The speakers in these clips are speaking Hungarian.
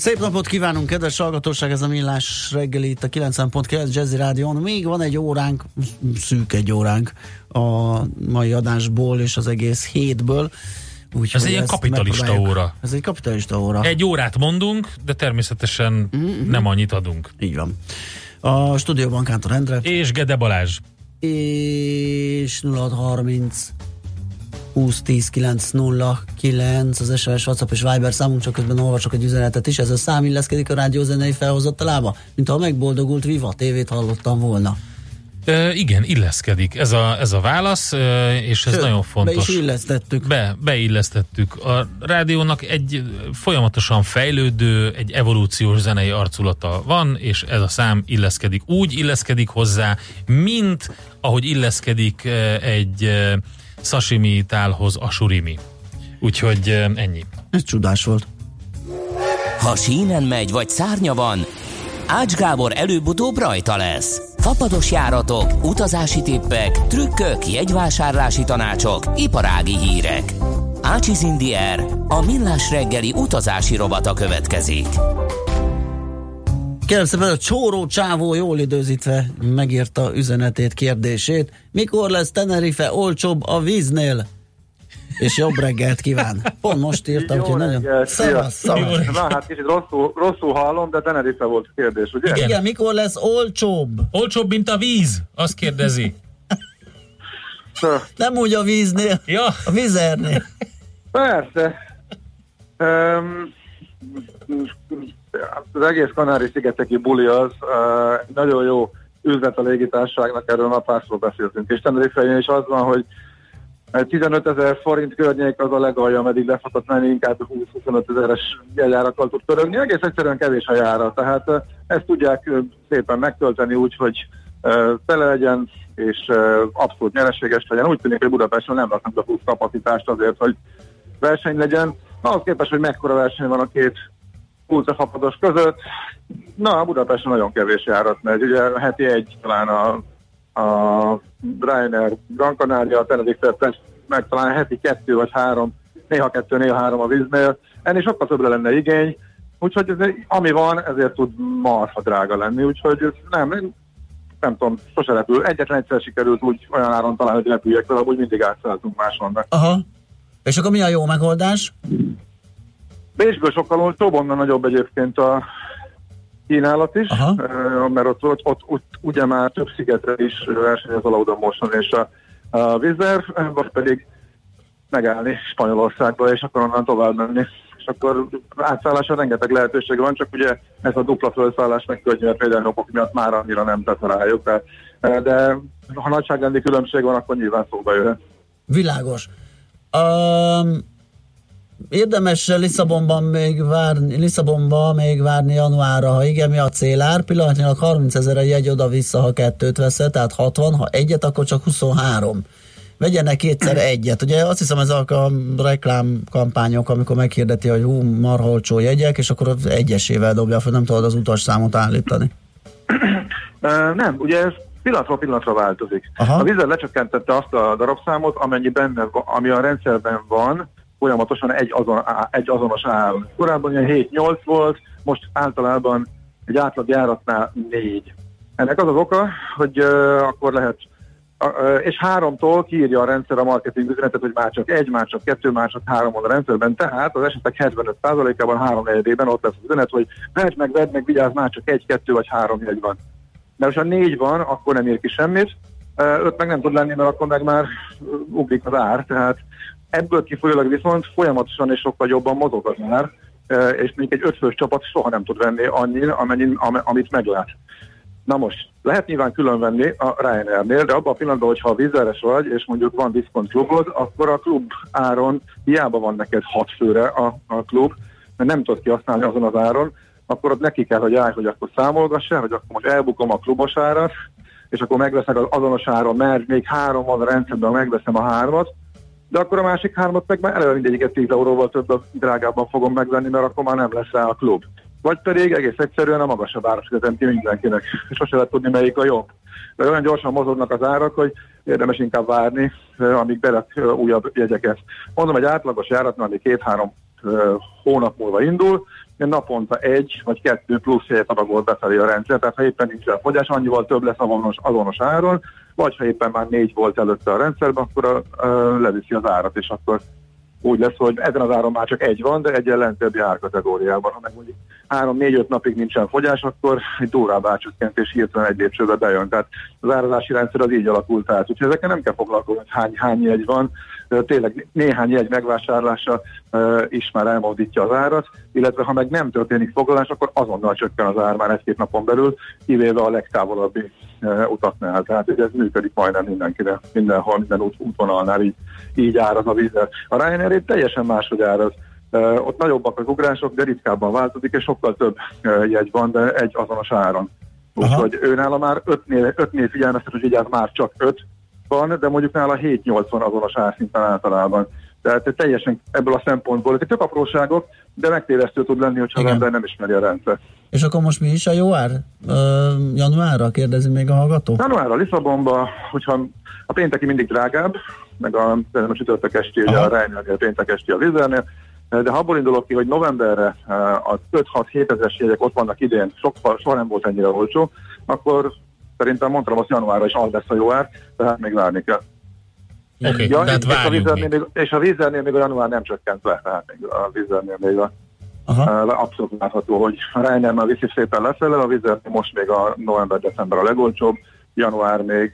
Szép napot kívánunk, kedves hallgatóság, ez a Millás reggeli itt a 90.9 Jazzy Rádion. Még van egy óránk, szűk egy óránk a mai adásból és az egész hétből. Úgy, ez egy ilyen kapitalista óra. Ez egy kapitalista óra. Egy órát mondunk, de természetesen mm-hmm. nem annyit adunk. Így van. A stúdióban Kántor Endre. És Gede Balázs. És 0630 20 10 9 0 9 az SOS WhatsApp és Viber számunk, csak közben olvasok egy üzenetet is. Ez a szám illeszkedik a rádiózenei felhozattalába, mint ha megboldogult Viva tévét hallottam volna. E, igen, illeszkedik. Ez a, ez a válasz, és ez Sőt, nagyon fontos. Be is illesztettük. Be, beillesztettük. A rádiónak egy folyamatosan fejlődő, egy evolúciós zenei arculata van, és ez a szám illeszkedik. Úgy illeszkedik hozzá, mint ahogy illeszkedik egy sashimi tálhoz a surimi. Úgyhogy ennyi. Ez csodás volt. Ha sínen megy, vagy szárnya van, Ács Gábor előbb-utóbb rajta lesz. Fapados járatok, utazási tippek, trükkök, jegyvásárlási tanácsok, iparági hírek. Ácsiz Indier, a millás reggeli utazási robata következik. Kérem szépen, a csóró csávó jól időzítve megírta üzenetét, kérdését. Mikor lesz Tenerife olcsóbb a víznél? És jobb reggelt kíván. Pont most írtam, hogy nagyon... Szavasz, szavasz. Na hát kicsit rosszul, rosszul hallom, de Tenerife volt a kérdés, ugye? Igen. Igen, mikor lesz olcsóbb? Olcsóbb, mint a víz? Azt kérdezi. Nem úgy a víznél, ja. a vizernél. Persze. Um, az egész Kanári-szigeteki buli az uh, nagyon jó üzlet a légitárságnak, erről már párszor beszéltünk. És tenerife is az van, hogy 15 ezer forint környék az a legalja, ameddig lefatott menni, inkább 20-25 ezeres jegyárakkal tud törögni. Egész egyszerűen kevés a jára, tehát ezt tudják szépen megtölteni úgy, hogy tele legyen, és abszolút nyereséges legyen. Úgy tűnik, hogy Budapesten nem raknak a plusz kapacitást azért, hogy verseny legyen. Ahhoz képest, hogy mekkora verseny van a két kulcafapados között. Na, Budapesten nagyon kevés járat megy. Ugye heti egy talán a, a Ryanair Gran Canaria, a Tenerife meg talán heti kettő vagy három, néha kettő, néha három a víznél. Ennél sokkal többre lenne igény, úgyhogy ez, ami van, ezért tud marha drága lenni, úgyhogy nem, nem tudom, sose repül. Egyetlen egyszer sikerült úgy olyan áron talán, hogy repüljek fel, úgy mindig átszálltunk máshonnan. Aha. És akkor mi a jó megoldás? Bécsből sokkal olcsóbb, onnan nagyobb egyébként a kínálat is, Aha. mert ott, ott, ott, ott ugye már több szigetre is versenyez a Lauda Motion és a, a Vizer, vagy pedig megállni Spanyolországba, és akkor onnan tovább menni. És akkor átszállásra rengeteg lehetőség van, csak ugye ez a dupla felszállás meg például okok miatt már annyira nem tett rájuk, de, de ha nagyságrendi különbség van, akkor nyilván szóba jöhet. Világos. Um, érdemes Lisszabonban még várni, Lisszabonban még várni januárra, ha igen, mi a célár? Pillanatnyilag 30 ezer a jegy oda-vissza, ha kettőt veszed, tehát 60, ha egyet, akkor csak 23. Vegyenek kétszer egyet. Ugye azt hiszem ezek a reklámkampányok, amikor meghirdeti, hogy hú, marha olcsó jegyek, és akkor az egyesével dobja fel, nem tudod az utasszámot állítani. nem, ugye ez pillanatról pillanatra változik. Aha. A vízzel lecsökkentette azt a darabszámot, amennyi benne, ami a rendszerben van, folyamatosan egy, azon, egy azonos áll. Korábban ilyen 7-8 volt, most általában egy átlag járatnál 4. Ennek az az oka, hogy uh, akkor lehet és háromtól kiírja a rendszer a marketing üzenetet, hogy már csak egy, már csak kettő, már csak három van a rendszerben, tehát az esetek 75%-ában három negyedében ott lesz az üzenet, hogy vedd meg, vedd meg, vigyázz, már csak egy, kettő vagy három jegy van. Mert ha négy van, akkor nem ér ki semmit, öt meg nem tud lenni, mert akkor meg már ugrik az ár, tehát Ebből kifolyólag viszont folyamatosan és sokkal jobban mozog az ár, e, és még egy ötfős csapat soha nem tud venni annyira, amennyi, amit meglát. Na most, lehet nyilván külön venni a Ryanairnél, de abban a pillanatban, hogyha a vízeres vagy, és mondjuk van diszkont klubod, akkor a klub áron hiába van neked hat főre a, a klub, mert nem tudod kihasználni azon az áron, akkor ott neki kell, hogy állj, hogy akkor számolgassa, hogy akkor most elbukom a klubos árat, és akkor megveszek az azonos áron, mert még három van a rendszerben, megveszem a hármat, de akkor a másik hármat meg már eleve mindegyiket 10 euróval több drágábban fogom megvenni, mert akkor már nem lesz rá a klub. Vagy pedig egész egyszerűen a magasabb árat fizetem ki mindenkinek, sose lehet tudni, melyik a jobb. De olyan gyorsan mozognak az árak, hogy érdemes inkább várni, amíg belet újabb jegyeket. Mondom, egy átlagos járatnál, ami két-három hónap múlva indul, naponta egy vagy kettő plusz helyet adagolt befelé a rendszer, tehát ha éppen nincs fogyás, annyival több lesz azonos, azonos áron, vagy ha éppen már négy volt előtte a rendszerben, akkor a, a, leviszi az árat, és akkor úgy lesz, hogy ezen az áron már csak egy van, de egy lentebbi árkategóriában. Ha meg mondjuk három-négy-öt napig nincsen fogyás, akkor egy durvább árcsökkentés hirtelen egy lépcsőbe bejön. Tehát az árazási rendszer az így alakult át. Úgyhogy ezekkel nem kell foglalkozni, hogy hány, hány jegy van. Tényleg néhány jegy megvásárlása is már elmozdítja az árat, illetve ha meg nem történik foglalás, akkor azonnal csökken az ár már egy-két napon belül, kivéve a legtávolabbi utaknál. Tehát ez működik majdnem mindenkire, mindenhol, minden út, útvonalnál így, így áraz a vízzel. A Ryanair teljesen máshogy áraz. Uh, ott nagyobbak az ugrások, de ritkábban változik, és sokkal több uh, jegy van, de egy azonos áron. Úgyhogy ő nála már ötnél, ötnél figyelmeztet, hogy vigyázz már csak öt van, de mondjuk nála 7-8 van azonos árszinten általában. Tehát teljesen ebből a szempontból, ezek tök apróságok, de megtévesztő tud lenni, hogyha az ember nem ismeri a rendszert. És akkor most mi is a jó ár? Uh, januárra kérdezi még a hallgató? Januárra Lisszabonba, hogyha a pénteki mindig drágább, meg a, a csütörtök esti, ugye a Ryanair péntek esti a Vizernél, de ha abból indulok ki, hogy novemberre a 5-6-7 ezeres jegyek ott vannak idén, sok, soha nem volt ennyire olcsó, akkor szerintem mondtam, hogy januárra is az lesz a jó ár, tehát még várni kell. Okay, ja, tehát és, a vízernél még, és a vízernél még a január nem csökkent le, tehát még a vízernél még a Aha. abszolút látható, hogy a Reiner már viszi szépen lefele, a vízernél most még a november-december a legolcsóbb, január még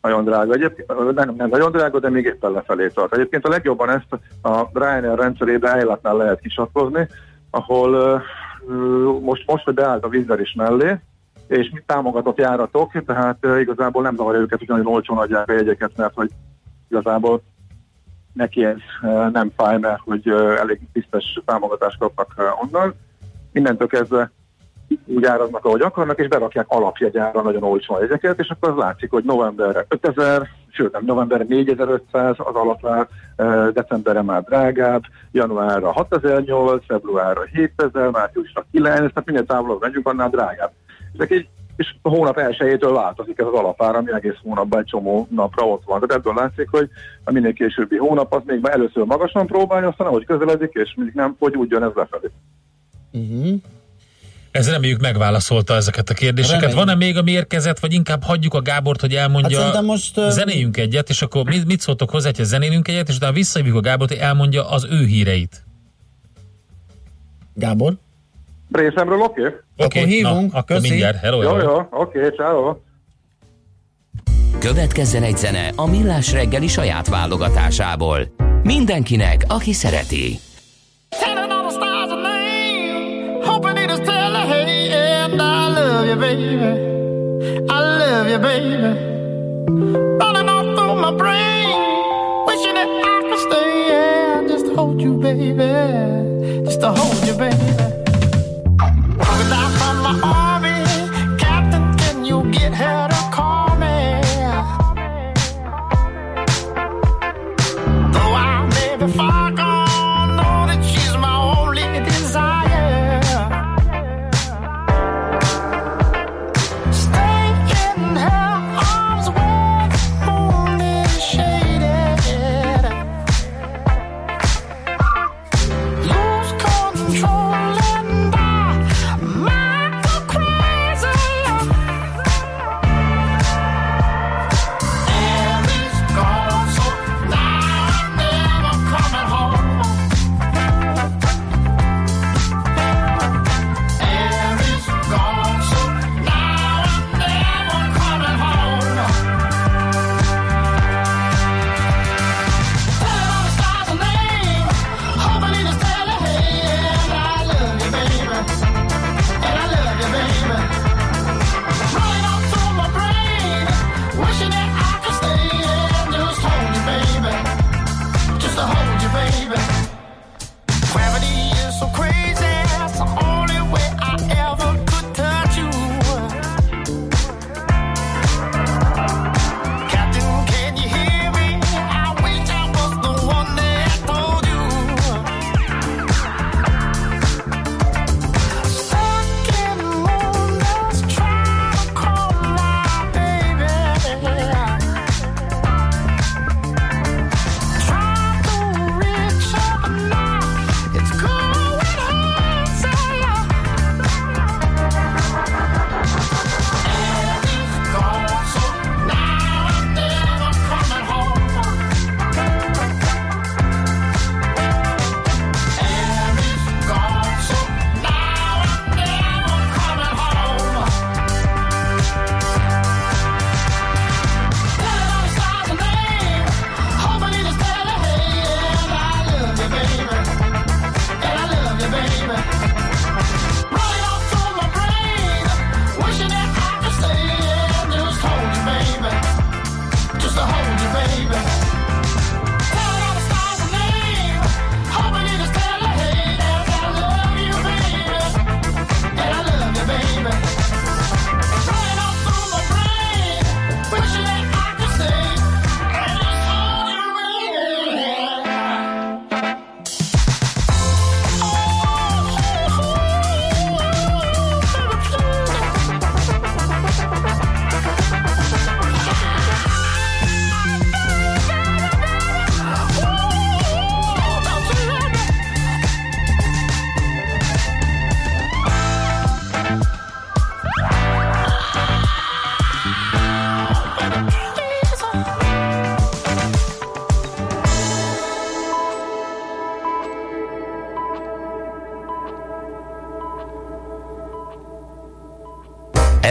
nagyon drága. Egyébként nem, nem nagyon drága, de még éppen lefelé tart. Egyébként a legjobban ezt a Ryanair rendszerébe Eilatnál lehet kisatkozni, ahol uh, most, most, hogy beállt a vízzel is mellé, és mit támogatott járatok, tehát igazából nem zavarja őket, hogy nagyon olcsón adják jegyeket, mert hogy igazából neki ez nem fáj, mert hogy elég tisztes támogatást kapnak onnan. Mindentől kezdve úgy áraznak, ahogy akarnak, és berakják alapjegyára nagyon olcsó jegyeket, és akkor az látszik, hogy novemberre 5000, sőt nem, novemberre 4500 az alapár, decemberre már drágább, januárra 6008, februárra 7000, márciusra 9, tehát minél távolabb megyünk, annál drágább. Ezek így és a hónap elsőjétől változik ez az alapár, ami egész hónapban egy csomó napra ott van. Tehát ebből látszik, hogy a minél későbbi hónap az még először magasan próbálja, aztán ahogy közeledik, és mindig nem, hogy úgy jön ez lefelé. Uh-huh. Ez reméljük megválaszolta ezeket a kérdéseket. Van-e még, ami érkezett, vagy inkább hagyjuk a Gábort, hogy elmondja, hát most, uh... zenéljünk egyet, és akkor mit, mit szóltok hozzá, hogy zenélünk egyet, és utána visszahívjuk a Gábort, hogy elmondja az ő híreit. Gábor? Részemről oké? Okay? Okay, akkor hívunk. Na, akkor mindjárt. Hello, jó, jó, oké, okay, ciao. Következzen egy zene a Millás reggeli saját válogatásából. Mindenkinek, aki szereti. you, baby. I love you, baby. Running all through my brain. Wishing that I could stay and just hold you, baby. Just to hold you, baby. My army. Captain, can you get her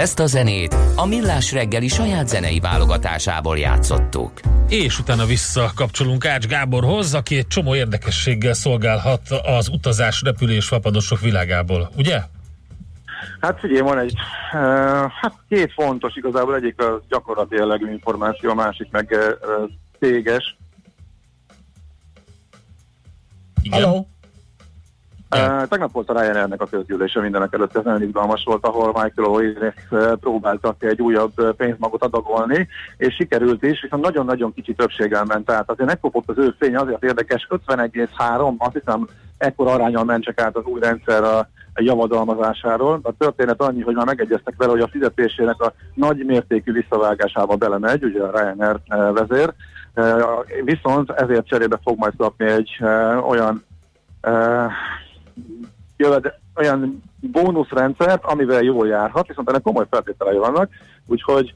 Ezt a zenét a Millás reggeli saját zenei válogatásából játszottuk. És utána visszakapcsolunk Ács Gáborhoz, aki egy csomó érdekességgel szolgálhat az utazás, repülés, fapadosok világából, ugye? Hát figyelj, van egy, uh, hát két fontos igazából, egyik a gyakorlati jellegű információ, a másik meg uh, téges. Igen. Hello? Uh, tegnap volt a Ryanairnek a közgyűlése mindenek előtt, ez nagyon izgalmas volt, ahol Michael uh, próbáltak egy újabb pénzmagot adagolni, és sikerült is, viszont nagyon-nagyon kicsi többséggel ment át. Azért megkopott az ő fény, azért érdekes, 51,3, azt hiszem ekkor arányal ment csak át az új rendszer a, javadalmazásáról. A történet annyi, hogy már megegyeztek vele, hogy a fizetésének a nagy mértékű visszavágásába belemegy, ugye a Ryanair vezér, viszont ezért cserébe fog majd kapni egy olyan jöved, olyan bónuszrendszert, amivel jól járhat, viszont ennek komoly feltételei vannak, úgyhogy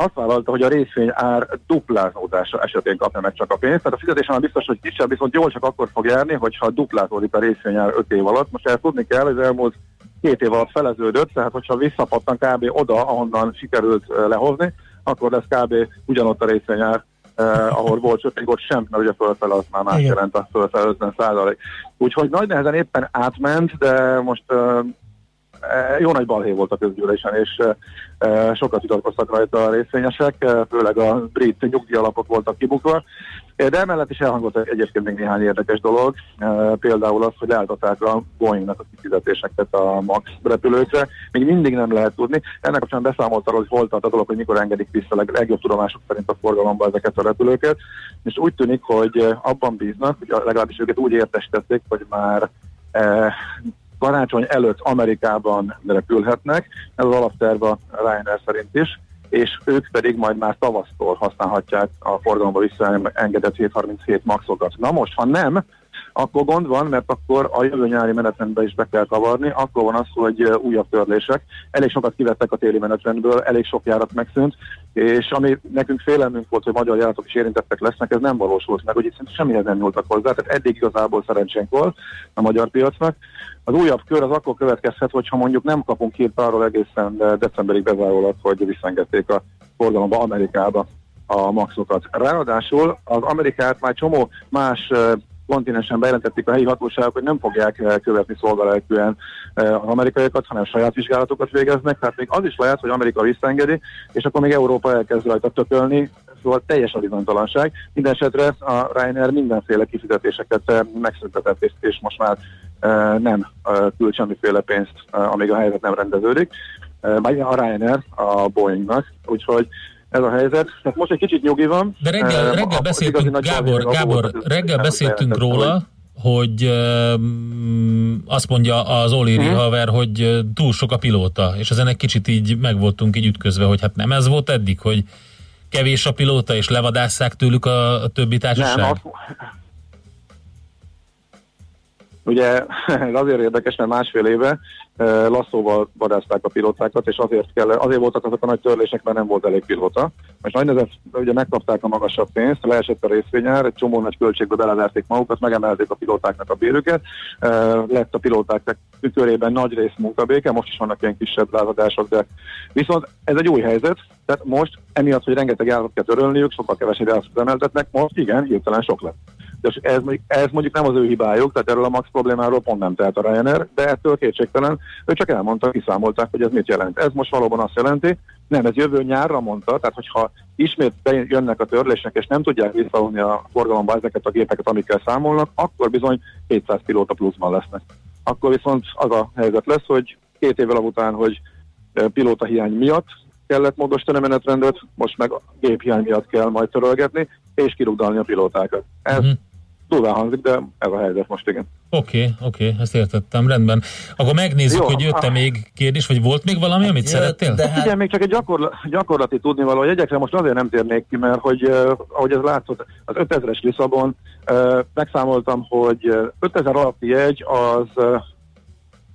azt vállalta, hogy a részvény ár duplázódása esetén kapja meg csak a pénzt. Tehát a fizetésen már biztos, hogy kisebb, viszont jól csak akkor fog járni, hogyha duplázódik a részvény ár 5 év alatt. Most el tudni kell, hogy az elmúlt két év alatt feleződött, tehát hogyha visszapattan kb. oda, ahonnan sikerült eh, lehozni, akkor lesz kb. ugyanott a részvényár, eh, ahol volt, még ott sem, mert ugye fölfele az már más jelent, a fölfele 50 százalék. Úgyhogy nagy nehezen éppen átment, de most eh, jó nagy balhé volt a közgyűlésen, és eh, eh, sokat vitatkoztak rajta a részvényesek, eh, főleg a brit nyugdíjalapok voltak kibukva, Eh, de emellett is elhangolt egyébként még néhány érdekes dolog, eh, például az, hogy leálltották a Boeingnak a kifizetéseket a MAX repülőkre, még mindig nem lehet tudni. Ennek kapcsán beszámolt arról, hogy hol tart a dolog, hogy mikor engedik vissza leg- legjobb tudomások szerint a forgalomba ezeket a repülőket, és úgy tűnik, hogy eh, abban bíznak, hogy legalábbis őket úgy értesítették, hogy már eh, karácsony előtt Amerikában repülhetnek, ez az alapterv a Ryanair szerint is, és ők pedig majd már tavasztól használhatják a forgalomba visszaengedett 737 maxokat. Na most, ha nem, akkor gond van, mert akkor a jövő nyári menetrendbe is be kell kavarni, akkor van az, hogy újabb törlések. Elég sokat kivettek a téli menetrendből, elég sok járat megszűnt, és ami nekünk félelmünk volt, hogy magyar járatok is érintettek lesznek, ez nem valósult meg, hogy itt szinte semmihez nem nyúltak hozzá, tehát eddig igazából szerencsénk volt a magyar piacnak. Az újabb kör az akkor következhet, hogyha mondjuk nem kapunk hírt arról egészen decemberig bezárólag, hogy visszengedték a forgalomba Amerikába a maxokat. Ráadásul az Amerikát már csomó más kontinensen bejelentették a helyi hatóságok, hogy nem fogják eh, követni szolgalelkűen eh, az amerikaiakat, hanem saját vizsgálatokat végeznek, tehát még az is lehet, hogy Amerika visszaengedi, és akkor még Európa elkezd rajta tökölni, szóval teljes a bizonytalanság. Mindenesetre a Ryanair mindenféle kifizetéseket eh, megszüntetett, és, és most már nem küld semmiféle pénzt, amíg a helyzet nem rendeződik. A Ryanair a Boeingnak, úgyhogy ez a helyzet. Tehát most egy kicsit nyugi van. De reggel, Eh, reggel az igazi beszéltünk, Gábor, Gábor, reggel beszéltünk róla, hogy um, azt mondja az Oléri Mhm. haver, hogy ö, túl sok a pilóta, és ezen egy kicsit így meg voltunk így ütközve, hogy hát nem ez volt eddig, hogy kevés a pilóta, és levadásszák tőlük a, a többi társaság? Nem, azt... Ugye ez azért érdekes, mert másfél éve eh, lasszóval vadázták a pilótákat, és azért, kell, azért voltak azok a nagy törlések, mert nem volt elég pilóta. Most nagy nehezen, ugye megkapták a magasabb pénzt, leesett a részvényár, egy csomó nagy költségbe beleverték magukat, megemelték a pilótáknak a bérüket, lett a pilóták körében nagy rész munkabéke, most is vannak ilyen kisebb lázadások, de viszont ez egy új helyzet, tehát most emiatt, hogy rengeteg járatot kell törölniük, sokkal kevesebb járatot emeltetnek, most igen, hirtelen sok lett. De ez, ez mondjuk nem az ő hibájuk, tehát erről a max problémáról pont nem tehet a Ryanair, de ettől kétségtelen, ő csak elmondta, kiszámolták, hogy ez mit jelent. Ez most valóban azt jelenti, nem, ez jövő nyárra mondta, tehát hogyha ismét jönnek a törlések, és nem tudják visszahonni a forgalomba ezeket a gépeket, amikkel számolnak, akkor bizony 200 pilóta pluszban lesznek. Akkor viszont az a helyzet lesz, hogy két évvel után, hogy pilóta hiány miatt kellett módosítani a menetrendet, most meg a géphiány miatt kell majd törölgetni, és kirugdalni a pilótákat. Ez Mhm. Durván hangzik, de ez a helyzet most igen. Oké, oké, ezt értettem, rendben. Akkor megnézzük, Jó, hogy jött-e ah. még kérdés, vagy volt még valami, amit Jött, szerettél? De hát, Igen, még csak egy gyakorla, gyakorlati tudnivaló, hogy egyekre most azért nem térnék ki, mert hogy uh, ahogy ez látszott, az 5000-es Lisszabon, uh, megszámoltam, hogy uh, 5000 alatti jegy az, uh,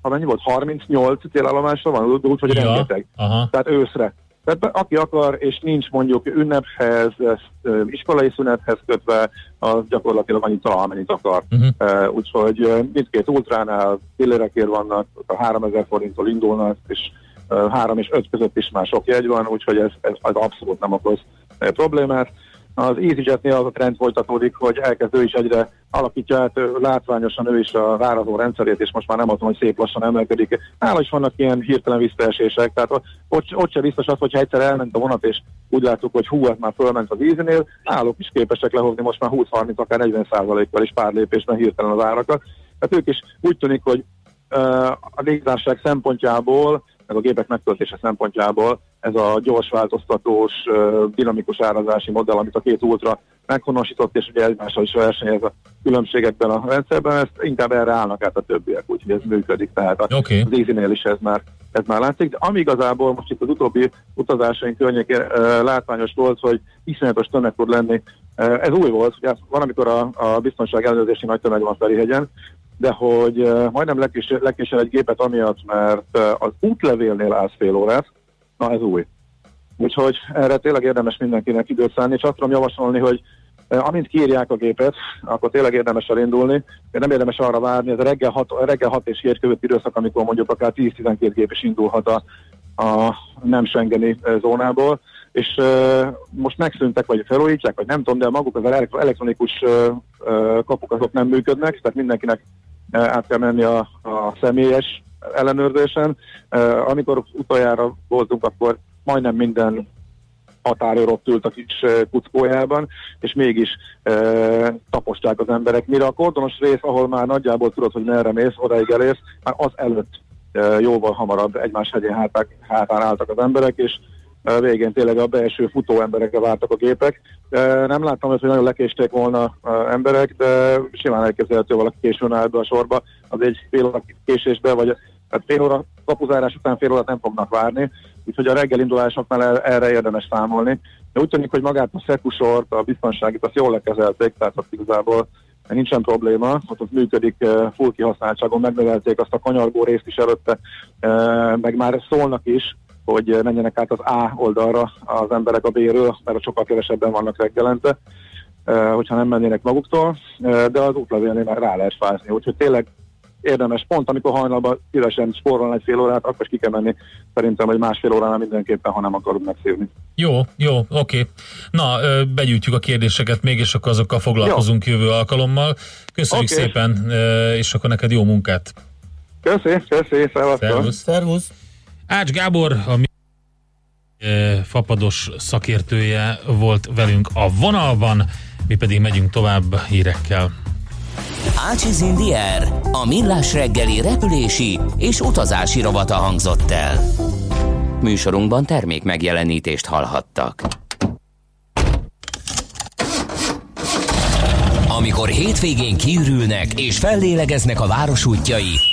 ha mennyi volt, 38 célállomásra van, úgy, hogy rengeteg. aha. Tehát őszre. Tehát aki akar, és nincs mondjuk ünnephez, iskolai szünethez kötve, az gyakorlatilag annyit talál, amennyit akar. Uh-huh. Uh, úgyhogy mindkét ultránál pillérekért vannak, a 3000 forinttól indulnak, és három és öt között is már sok jegy van, úgyhogy ez, ez az abszolút nem okoz problémát. Az EasyJetnél az a trend folytatódik, hogy elkezd ő is egyre alakítja át látványosan ő is a várazó rendszerét, és most már nem azon, hogy szép lassan emelkedik. Nála is vannak ilyen hirtelen visszaesések, tehát ott, ott se biztos az, hogyha egyszer elment a vonat, és úgy láttuk, hogy hú, ez már fölment az íznél, náluk is képesek lehozni most már 20-30, akár 40 kal is pár lépésben hirtelen az árakat. Tehát ők is úgy tűnik, hogy uh, a légzárság szempontjából meg a gépek megtöltése szempontjából ez a gyors változtatós, dinamikus árazási modell, amit a két ultra meghonosított, és ugye egymással is versenyez a különbségekben a rendszerben, ezt inkább erre állnak át a többiek, úgyhogy ez működik, tehát a, okay. az easy is ez már, ez már látszik, de ami igazából most itt az utóbbi utazásaink környékén uh, látványos volt, hogy iszonyatos tömeg tud lenni, ez új volt, ugye van, amikor a, a biztonság ellenőrzési nagy tömeg van Ferihegyen, de hogy majdnem legkésőbb egy gépet amiatt, mert az útlevélnél állsz fél órát, na ez új. Úgyhogy erre tényleg érdemes mindenkinek időt szállni, és azt tudom javasolni, hogy amint kiírják a gépet, akkor tényleg érdemes elindulni. Nem érdemes arra várni, ez a reggel 6, reggel 6 és 7 között időszak, amikor mondjuk akár 10-12 gép is indulhat a, a nem Schengeni zónából, és uh, most megszűntek, vagy felújítják, vagy nem tudom, de maguk az elektronikus uh, kapuk azok nem működnek, tehát mindenkinek át kell menni a, a személyes ellenőrzésen. Amikor utoljára voltunk, akkor majdnem minden határőr ott ült a kis kuckójában, és mégis e, taposták az emberek. Mire a kordonos rész, ahol már nagyjából tudod, hogy merre mész, odaig elész, már az előtt e, jóval hamarabb egymás hegyén hátán, hátán álltak az emberek, és végén tényleg a belső futó emberekre vártak a gépek. Nem láttam hogy nagyon lekésték volna emberek, de simán elképzelhető valaki későn áll be a sorba, az egy fél óra késésbe, vagy tehát fél óra kapuzárás után fél órát nem fognak várni, úgyhogy a reggelindulásoknál erre érdemes számolni. De úgy tűnik, hogy magát a szekusort, a biztonságit azt jól lekezelték, tehát ott igazából nincsen probléma, ott ott működik full kihasználtságon, megnövelték azt a kanyargó részt is előtte, meg már szólnak is, hogy menjenek át az A oldalra az emberek a B-ről, mert sokkal kevesebben vannak reggelente, hogyha nem mennének maguktól, de az útlevélnél már rá lehet fázni. Úgyhogy tényleg érdemes, pont amikor hajnalban szívesen spórolni egy fél órát, akkor is ki kell menni szerintem, hogy másfél óránál mindenképpen, ha nem akarunk megszívni. Jó, jó, oké. Na, begyűjtjük a kérdéseket még, és akkor azokkal foglalkozunk jó. jövő alkalommal. Köszönjük okay. szépen, és akkor neked jó munkát. Köszi, köszi, Szervusz. Szervusz. Ács Gábor, a mi e, fapados szakértője volt velünk a vonalban, mi pedig megyünk tovább hírekkel. Ácsiz Indier, a millás reggeli repülési és utazási rovata hangzott el. Műsorunkban termék megjelenítést hallhattak. Amikor hétvégén kiürülnek és fellélegeznek a város útjai,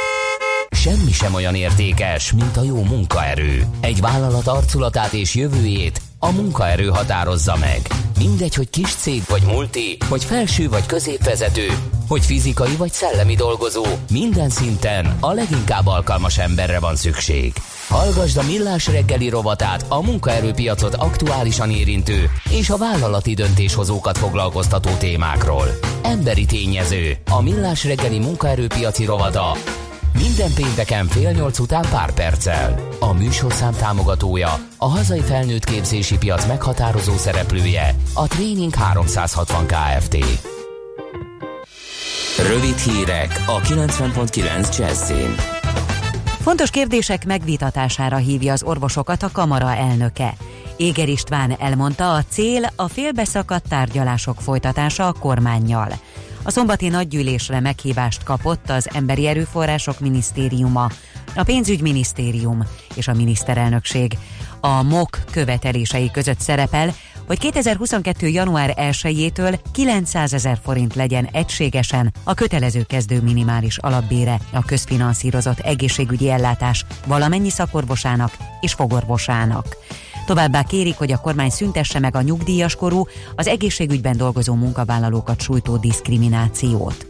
Semmi sem olyan értékes, mint a jó munkaerő. Egy vállalat arculatát és jövőjét a munkaerő határozza meg. Mindegy, hogy kis cég vagy multi, hogy felső vagy középvezető, hogy fizikai vagy szellemi dolgozó, minden szinten a leginkább alkalmas emberre van szükség. Hallgasd a Millás reggeli rovatát a munkaerőpiacot aktuálisan érintő és a vállalati döntéshozókat foglalkoztató témákról. Emberi tényező, a Millás reggeli munkaerőpiaci rovata minden pénteken fél nyolc után pár perccel. A műsorszám támogatója, a hazai felnőtt képzési piac meghatározó szereplője, a Training 360 Kft. Rövid hírek a 90.9 Jazzin. Fontos kérdések megvitatására hívja az orvosokat a kamara elnöke. Éger István elmondta, a cél a félbeszakadt tárgyalások folytatása a kormányjal. A szombati nagygyűlésre meghívást kapott az Emberi Erőforrások Minisztériuma, a Pénzügyminisztérium és a miniszterelnökség. A MOK követelései között szerepel, hogy 2022. január 1-től 900 ezer forint legyen egységesen a kötelező kezdő minimális alapbére a közfinanszírozott egészségügyi ellátás valamennyi szakorvosának és fogorvosának. Továbbá kérik, hogy a kormány szüntesse meg a nyugdíjas korú, az egészségügyben dolgozó munkavállalókat sújtó diszkriminációt.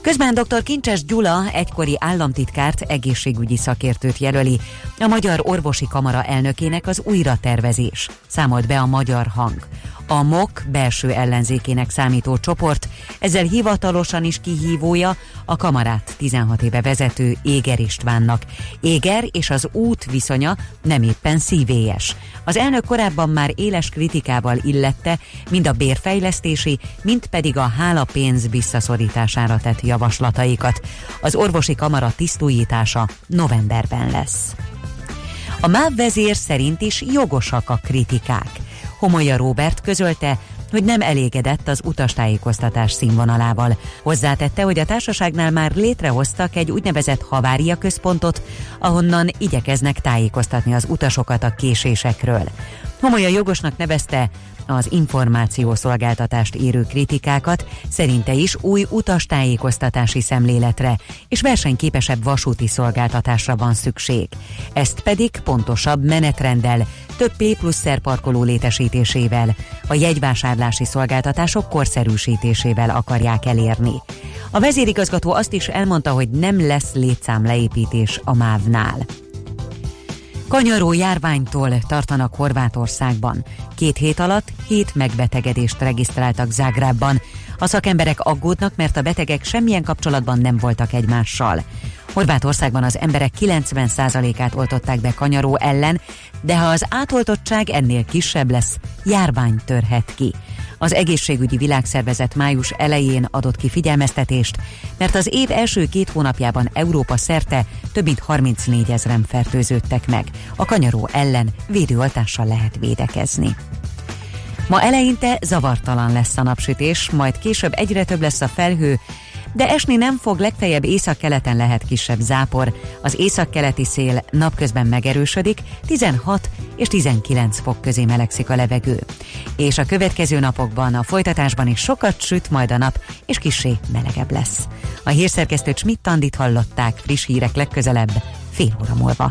Közben dr. Kincses Gyula egykori államtitkárt egészségügyi szakértőt jelöli. A Magyar Orvosi Kamara elnökének az újratervezés, számolt be a Magyar Hang a MOK belső ellenzékének számító csoport, ezzel hivatalosan is kihívója a kamarát 16 éve vezető Éger Istvánnak. Éger és az út viszonya nem éppen szívélyes. Az elnök korábban már éles kritikával illette mind a bérfejlesztési, mind pedig a hálapénz visszaszorítására tett javaslataikat. Az orvosi kamara tisztújítása novemberben lesz. A MÁV vezér szerint is jogosak a kritikák. Homolya Róbert közölte, hogy nem elégedett az utastájékoztatás színvonalával. Hozzátette, hogy a társaságnál már létrehoztak egy úgynevezett havária központot, ahonnan igyekeznek tájékoztatni az utasokat a késésekről. Homolya jogosnak nevezte az információszolgáltatást érő kritikákat, szerinte is új utastájékoztatási szemléletre és versenyképesebb vasúti szolgáltatásra van szükség. Ezt pedig pontosabb menetrenddel, több P plusz szerparkoló létesítésével, a jegyvásárlási szolgáltatások korszerűsítésével akarják elérni. A vezérigazgató azt is elmondta, hogy nem lesz létszámleépítés a MÁV-nál. Kanyaró járványtól tartanak Horvátországban. Két hét alatt hét megbetegedést regisztráltak Zágrábban. A szakemberek aggódnak, mert a betegek semmilyen kapcsolatban nem voltak egymással. Horvátországban az emberek 90%-át oltották be kanyaró ellen, de ha az átoltottság ennél kisebb lesz, járvány törhet ki. Az egészségügyi világszervezet május elején adott ki figyelmeztetést, mert az év első két hónapjában Európa szerte több mint 34 ezeren fertőződtek meg. A kanyaró ellen védőoltással lehet védekezni. Ma eleinte zavartalan lesz a napsütés, majd később egyre több lesz a felhő, de esni nem fog, legfeljebb északkeleten lehet kisebb zápor. Az északkeleti szél napközben megerősödik, 16 és 19 fok közé melegszik a levegő. És a következő napokban, a folytatásban is sokat süt majd a nap, és kisé melegebb lesz. A hírszerkesztő Schmidt-Tandit hallották friss hírek legközelebb, fél óra múlva.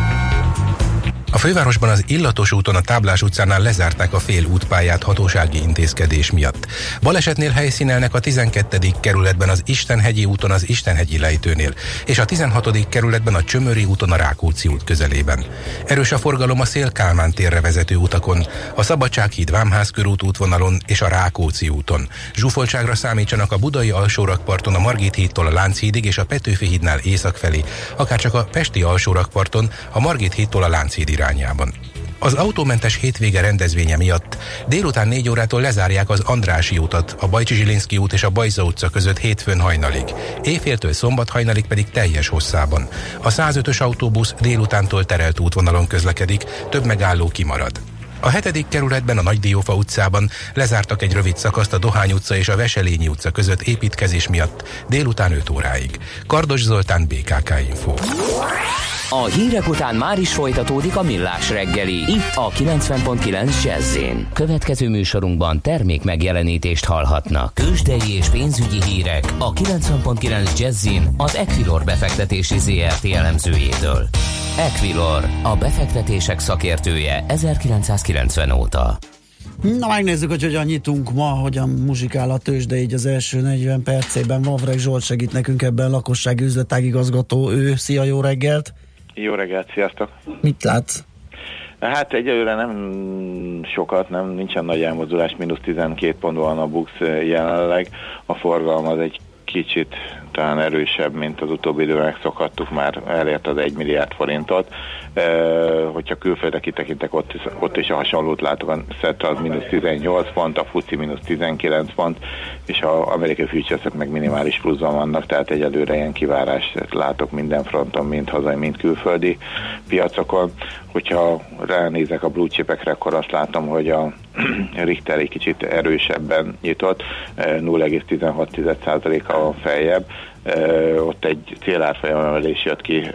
a fővárosban az Illatos úton a Táblás utcánál lezárták a fél útpályát hatósági intézkedés miatt. Balesetnél helyszínelnek a 12. kerületben az Istenhegyi úton az Istenhegyi lejtőnél, és a 16. kerületben a Csömöri úton a Rákóczi út közelében. Erős a forgalom a Szél Kálmán térre vezető utakon, a Szabadsághíd Vámház körút útvonalon és a Rákóczi úton. Zsúfoltságra számítsanak a Budai alsórakparton a Margit hídtól a Lánchídig és a Petőfi hídnál észak felé, akár csak a Pesti alsórakparton a Margit hídtól a Lánchíd irányában. Az autómentes hétvége rendezvénye miatt délután 4 órától lezárják az Andrási utat, a Bajcsi Zsilinszki út és a Bajza utca között hétfőn hajnalig. Éjféltől szombat hajnalig pedig teljes hosszában. A 105-ös autóbusz délutántól terelt útvonalon közlekedik, több megálló kimarad. A hetedik kerületben a Nagydiófa utcában lezártak egy rövid szakaszt a Dohány utca és a Veselényi utca között építkezés miatt délután 5 óráig. Kardos Zoltán, BKK Info. A hírek után már is folytatódik a millás reggeli. Itt a 90.9 jazz Következő műsorunkban termék megjelenítést hallhatnak. Kősdei és pénzügyi hírek a 90.9 jazz az Equilor befektetési ZRT elemzőjétől. Equilor, a befektetések szakértője 1990 óta. Na megnézzük, hogy hogyan nyitunk ma, hogyan muzsikál a tőzsde így az első 40 percében. Vavreg Zsolt segít nekünk ebben lakossági üzletágigazgató, ő. Szia, jó reggelt! Jó reggelt, sziasztok! Mit látsz? Hát egyelőre nem sokat, nem nincsen nagy elmozdulás, mínusz 12 pont van a Bux jelenleg. A forgalom az egy kicsit talán erősebb, mint az utóbbi időben megszokhattuk, már elért az 1 milliárd forintot. E, hogyha külföldre kitekintek, ott, ott is a hasonlót látok, a SET az mínusz 18 pont, a FUCI mínusz 19 pont, és az amerikai futures meg minimális pluszban vannak, tehát egyelőre ilyen kivárást látok minden fronton, mind hazai, mind külföldi piacokon. Hogyha ránézek a blue chipekre, akkor azt látom, hogy a Richter egy kicsit erősebben nyitott, 0,16%-a feljebb, ott egy célárfolyam emelés jött ki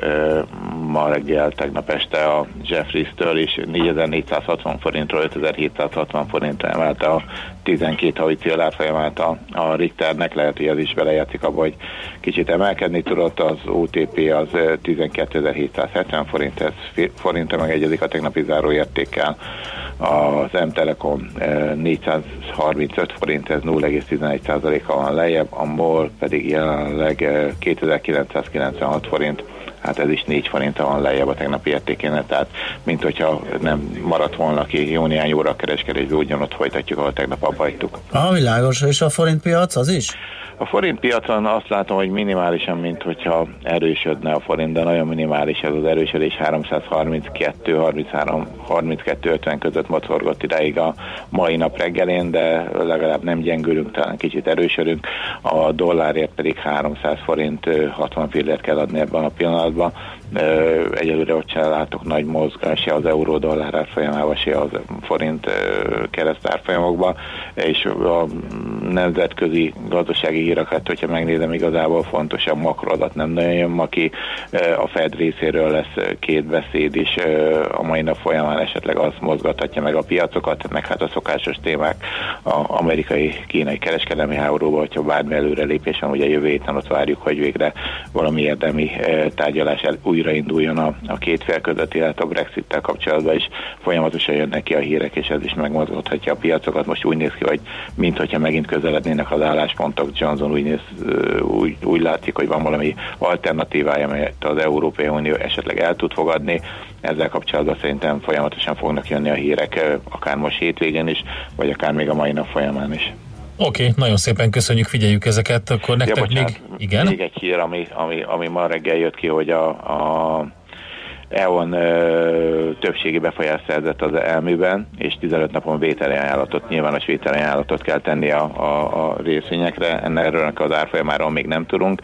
ma reggel, tegnap este a Jeffries-től is. 4460 forintról 5760 forintra emelte a 12 havi célárfolyamát a, a Richternek, lehet, hogy ez is belejátszik abba, hogy kicsit emelkedni tudott, az OTP az 12.770 forint, ez forintra megegyezik a tegnapi záróértékkel, az M-Telekom 435 forint, ez 0,11%-a van lejjebb, a MOL pedig jelenleg 2996 forint, hát ez is 4 forint van lejjebb a tegnapi értékén, tehát mint hogyha nem maradt volna ki jó néhány óra kereskedésből, ugyanott folytatjuk, ahol tegnap abba hagytuk. A világos, és a forint piac az is? A forint piacon azt látom, hogy minimálisan, mint hogyha erősödne a forint, de nagyon minimális ez az erősödés, 332, 33, 32, 50 között mozorgott ideig a mai nap reggelén, de legalább nem gyengülünk, talán kicsit erősödünk. A dollárért pedig 300 forint 60 fillért kell adni ebben a pillanatban. 吧。Egyelőre ott sem látok nagy mozgás, se az euró dollár árfolyamában, se az forint kereszt árfolyamokban, és a nemzetközi gazdasági híreket, hogyha megnézem, igazából fontos a makroadat nem nagyon jön ma. A Fed részéről lesz két beszéd is a mai nap folyamán esetleg az mozgathatja meg a piacokat, meg hát a szokásos témák a amerikai-kínai kereskedelmi háborúban, hogyha bármi előrelépés van, ugye jövő héten ott várjuk, hogy végre valami érdemi tárgyalás el, újrainduljon a, a két fél között, illetve a Brexit-tel kapcsolatban is folyamatosan jönnek ki a hírek, és ez is megmozgathatja a piacokat. Most úgy néz ki, hogy mintha megint közelednének az álláspontok, Johnson úgy, néz, úgy, úgy látszik, hogy van valami alternatívája, amelyet az Európai Unió esetleg el tud fogadni. Ezzel kapcsolatban szerintem folyamatosan fognak jönni a hírek, akár most hétvégén is, vagy akár még a mai nap folyamán is. Oké, okay, nagyon szépen köszönjük, figyeljük ezeket, akkor nektek ja, bocsánat, még... Igen? Még egy hír, ami, ami, ami ma reggel jött ki, hogy a, a EON ö, többségi befolyás szerzett az elműben, és 15 napon vételi ajánlatot, nyilvános vételi ajánlatot kell tenni a, a, a részvényekre. Ennek az árfolyamáról még nem tudunk,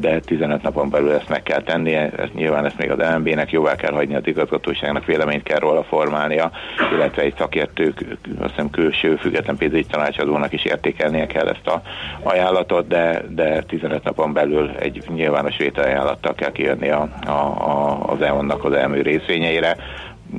de 15 napon belül ezt meg kell tennie, ezt nyilván ezt még az LMB-nek jóvá kell hagyni az igazgatóságnak, véleményt kell róla formálnia, illetve egy szakértők, azt hiszem külső független pénzügyi tanácsadónak is értékelnie kell ezt a ajánlatot, de, de 15 napon belül egy nyilvános ajánlattal kell kijönni a, a, a, az EON-nak elmű részvényeire.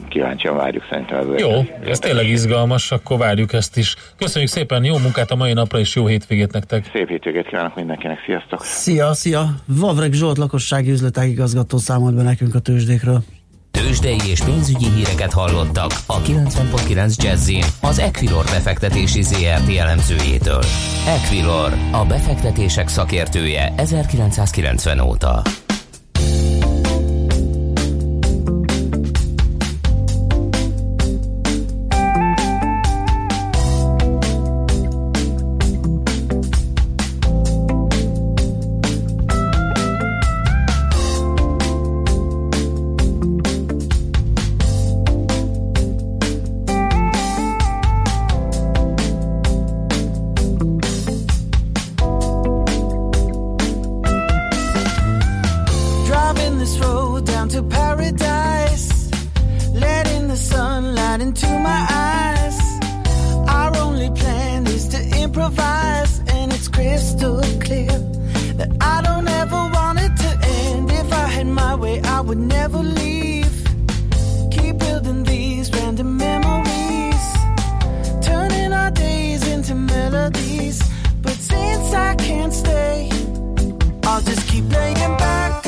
Kíváncsian várjuk szerintem. Ez jó, ez tényleg izgalmas, akkor várjuk ezt is. Köszönjük szépen, jó munkát a mai napra, és jó hétvégét nektek. Szép hétvégét kívánok mindenkinek, sziasztok! Szia, szia! Vavreg Zsolt lakossági üzletek igazgató számolt be nekünk a tőzsdékről. Tőzsdei és pénzügyi híreket hallottak a 90.9 jazz az Equilor befektetési ZRT elemzőjétől. Equilor, a befektetések szakértője 1990 óta. into my eyes. Our only plan is to improvise, and it's crystal clear that I don't ever want it to end. If I had my way, I would never leave. Keep building these random memories, turning our days into melodies. But since I can't stay, I'll just keep playing back.